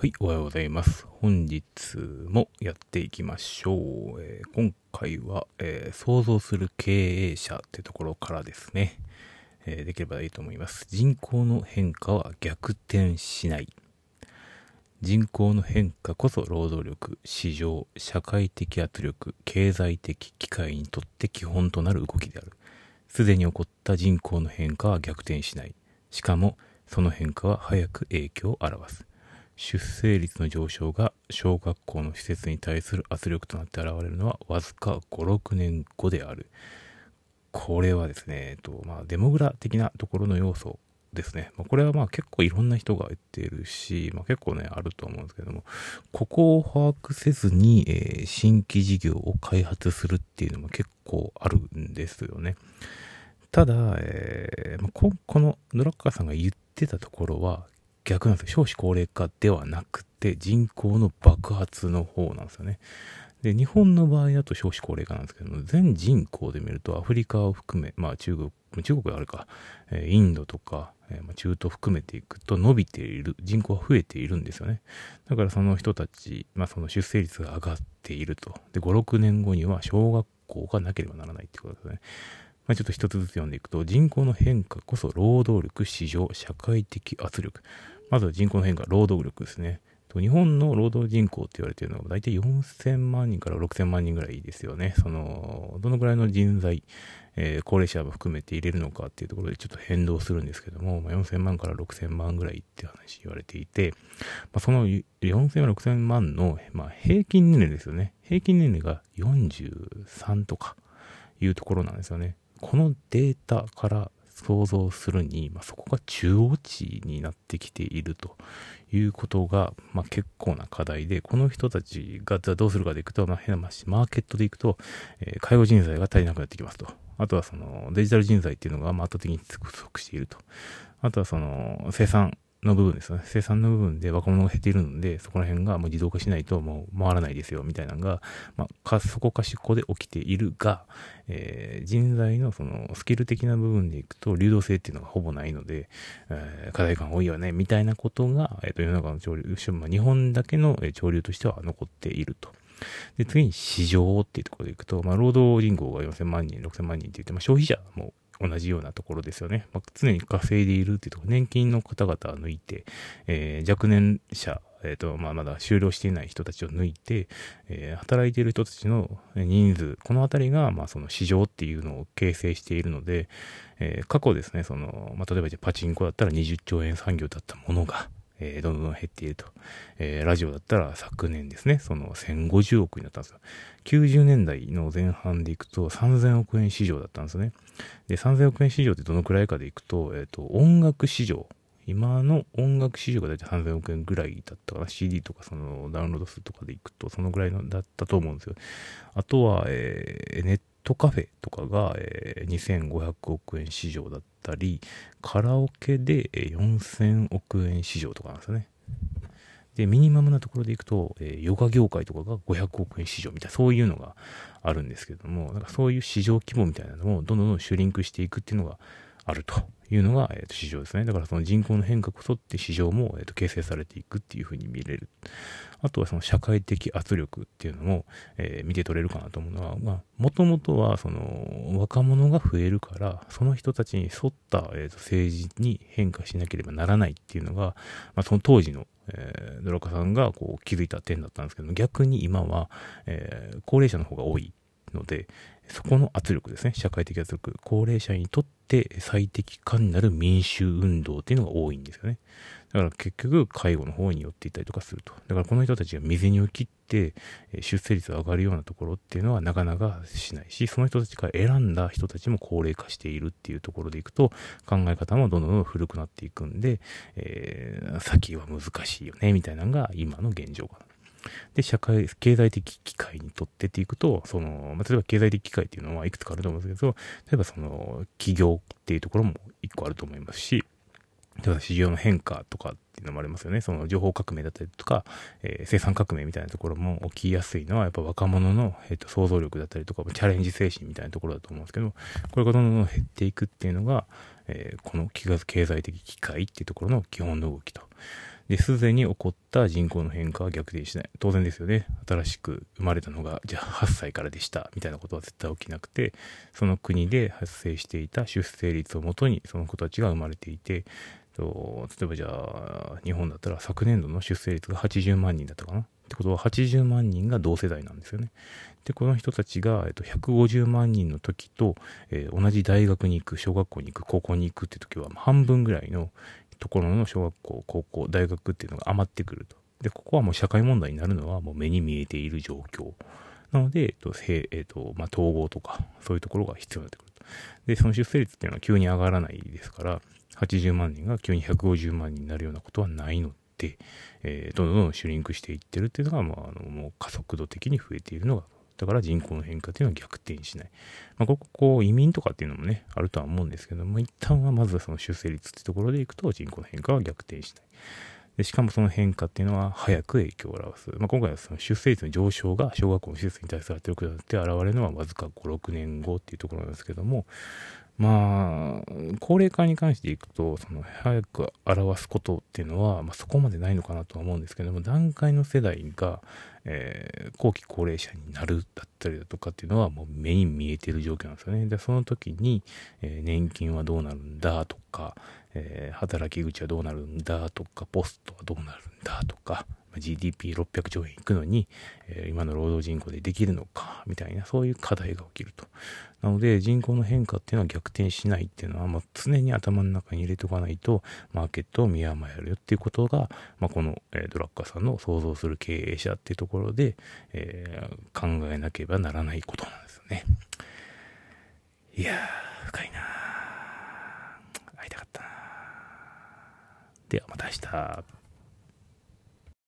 はい、おはようございます。本日もやっていきましょう。えー今回は、えー想像する経営者ってところからですね、えーできればいいと思います。人口の変化は逆転しない。人口の変化こそ労働力、市場、社会的圧力、経済的機会にとって基本となる動きである。すでに起こった人口の変化は逆転しない。しかも、その変化は早く影響を表す。出生率の上昇が小学校の施設に対する圧力となって現れるのはわずか5、6年後である。これはですね、えっと、まあ、デモグラ的なところの要素ですね。まあ、これはまあ結構いろんな人が言っているし、まあ、結構ね、あると思うんですけども、ここを把握せずに、えー新規事業を開発するっていうのも結構あるんですよね。ただ、えーまあここのドラッカーさんが言ってたところは逆なんですよ。少子高齢化ではなくて人口の爆発の方なんですよね。で、日本の場合だと少子高齢化なんですけども、全人口で見るとアフリカを含め、まあ中国、中国はあるか、インドとか、まあ、中東含めていくと伸びている、人口は増えているんですよね。だからその人たち、まあその出生率が上がっていると。で、5、6年後には小学校がなければならないってことですね。まあ、ちょっと一つずつ読んでいくと、人口の変化こそ労働力、市場、社会的圧力。まずは人口の変化、労働力ですね。日本の労働人口って言われているのは大体4000万人から6000万人ぐらいですよね。その、どのぐらいの人材、えー高齢者も含めて入れるのかっていうところでちょっと変動するんですけども、まあ、4000万から6000万ぐらいって話言われていて、まあ、その4000万、6000万の、まあ、平均年齢ですよね。平均年齢が43とかいうところなんですよね。このデータから想像するに、まあ、そこが中央値になってきているということが、まあ、結構な課題で、この人たちがじゃどうするかでいくと、まあ、変な話、マーケットでいくと、えー介護人材が足りなくなってきますと。あとはそのデジタル人材っていうのが圧倒的に不足していると。あとはその生産の部分ですよね。生産の部分で若者が減っているので、そこら辺がもう自動化しないともう回らないですよ、みたいなのが、まあ、かそこかしこで起きているが、えー人材のそのスキル的な部分でいくと流動性っていうのがほぼないので、えー課題感多いよね、みたいなことが、えーと世の中の潮流、まあ、日本だけの潮流としては残っていると。で、次に市場っていうところでいくと、まあ、労働人口が4000万人、6000万人って言って、まあ、消費者も同じようなところですよね。まあ、常に稼いでいるっていうところ、年金の方々を抜いて、えー若年者、えっ、と、まあ、まだ終了していない人たちを抜いて、えー働いている人たちの人数、このあたりが、まあ、その市場っていうのを形成しているので、え過去ですね、その、まあ、例えばじゃパチンコだったら20兆円産業だったものが、えーどんどん減っていると。えーラジオだったら昨年ですね、その1050億になったんですよ。90年代の前半でいくと3000億円市場だったんですね。で、3000億円市場ってどのくらいかでいくと、えっ、と、音楽市場。今の音楽市場が大体3000億円ぐらいだったかな。CD とかそのダウンロード数とかでいくと、そのぐらいのだったと思うんですよ。あとは、えーネットカフェとかが、えー2500億円市場だったり、カラオケでえ4000億円市場とかなんですよね。で、ミニマムなところでいくと、えーヨガ業界とかが500億円市場みたいな、そういうのがあるんですけども、なんかそういう市場規模みたいなのをどんどんどんシュリンクしていくっていうのがあるというのが、えーと市場ですね。だからその人口の変化こそって市場も、えーと形成されていくっていうふうに見れる。あとはその社会的圧力っていうのも、えー見て取れるかなと思うのは、まあ、もともとはその若者が増えるから、その人たちに沿った、えーと政治に変化しなければならないっていうのが、まあ、その当時の、えードラカさんがこう気づいた点だったんですけど逆に今は、えー高齢者の方が多いのでそこの圧力ですね。社会的圧力。高齢者にとって最適化になる民衆運動っていうのが多いんですよね。だから結局介護の方に寄っていったりとかすると。だからこの人たちが未然を切って出生率が上がるようなところっていうのはなかなかしないしその人たちが選んだ人たちも高齢化しているっていうところでいくと考え方もどんどん古くなっていくんで、えー先は難しいよねみたいなのが今の現状かな。で、社会、経済的機会にとってっていくと、その、まあ、例えば経済的機会っていうのはいくつかあると思うんですけど、例えばその、企業っていうところも一個あると思いますし、例えば市場の変化とかっていうのもありますよね。その情報革命だったりとか、えー生産革命みたいなところも起きやすいのは、やっぱ若者の、えーと想像力だったりとか、チャレンジ精神みたいなところだと思うんですけど、これがどんどん減っていくっていうのが、えーこの経済的機会っていうところの基本の動きと。で、すでに起こった人口の変化は逆転しない。当然ですよね。新しく生まれたのが、じゃあ8歳からでした、みたいなことは絶対起きなくて、その国で発生していた出生率をもとに、その子たちが生まれていて、と例えばじゃあ、日本だったら昨年度の出生率が80万人だったかなってことは80万人が同世代なんですよね。で、この人たちが、えっと、150万人の時と、えー、同じ大学に行く、小学校に行く、高校に行くって時は、半分ぐらいのところの小学校、高校、大学っていうのが余ってくると。で、ここはもう社会問題になるのはもう目に見えている状況。なので、えっと、えっと、まあ、統合とか、そういうところが必要になってくると。で、その出生率っていうのは急に上がらないですから、80万人が急に150万人になるようなことはないので、えー、どんどんどんシュリンクしていってるっていうのが、まあ、あのもう加速度的に増えているのがだから人口の変化というのは逆転しない。まあ、ここ、こう移民とかっていうのもね、あるとは思うんですけども、一旦はまずはその出生率っていうところでいくと人口の変化は逆転しない。でしかもその変化っていうのは早く影響を表す。まあ、今回はその出生率の上昇が小学校の施設に対する圧力だって現れるのはわずか5、6年後っていうところなんですけども、まあ、高齢化に関していくと、その早く表すことっていうのは、まあ、そこまでないのかなとは思うんですけども、段階の世代が、えー、後期高齢者になるだったりだとかっていうのはもう目に見えてる状況なんですよね。で、その時に、えー、年金はどうなるんだとか、えー、働き口はどうなるんだとか、ポストはどうなるんだとか、GDP600 兆円いくのに、えー、今の労働人口でできるのか、みたいな、そういう課題が起きると。なので、人口の変化っていうのは逆転しないっていうのは、まあ、常に頭の中に入れておかないと、マーケットを見誤るよっていうことが、まあ、この、えー、ドラッカーさんの想像する経営者っていうところで、えー、考えなければならないことなんですよね。いやー、深いな会いたかったなではまた明日。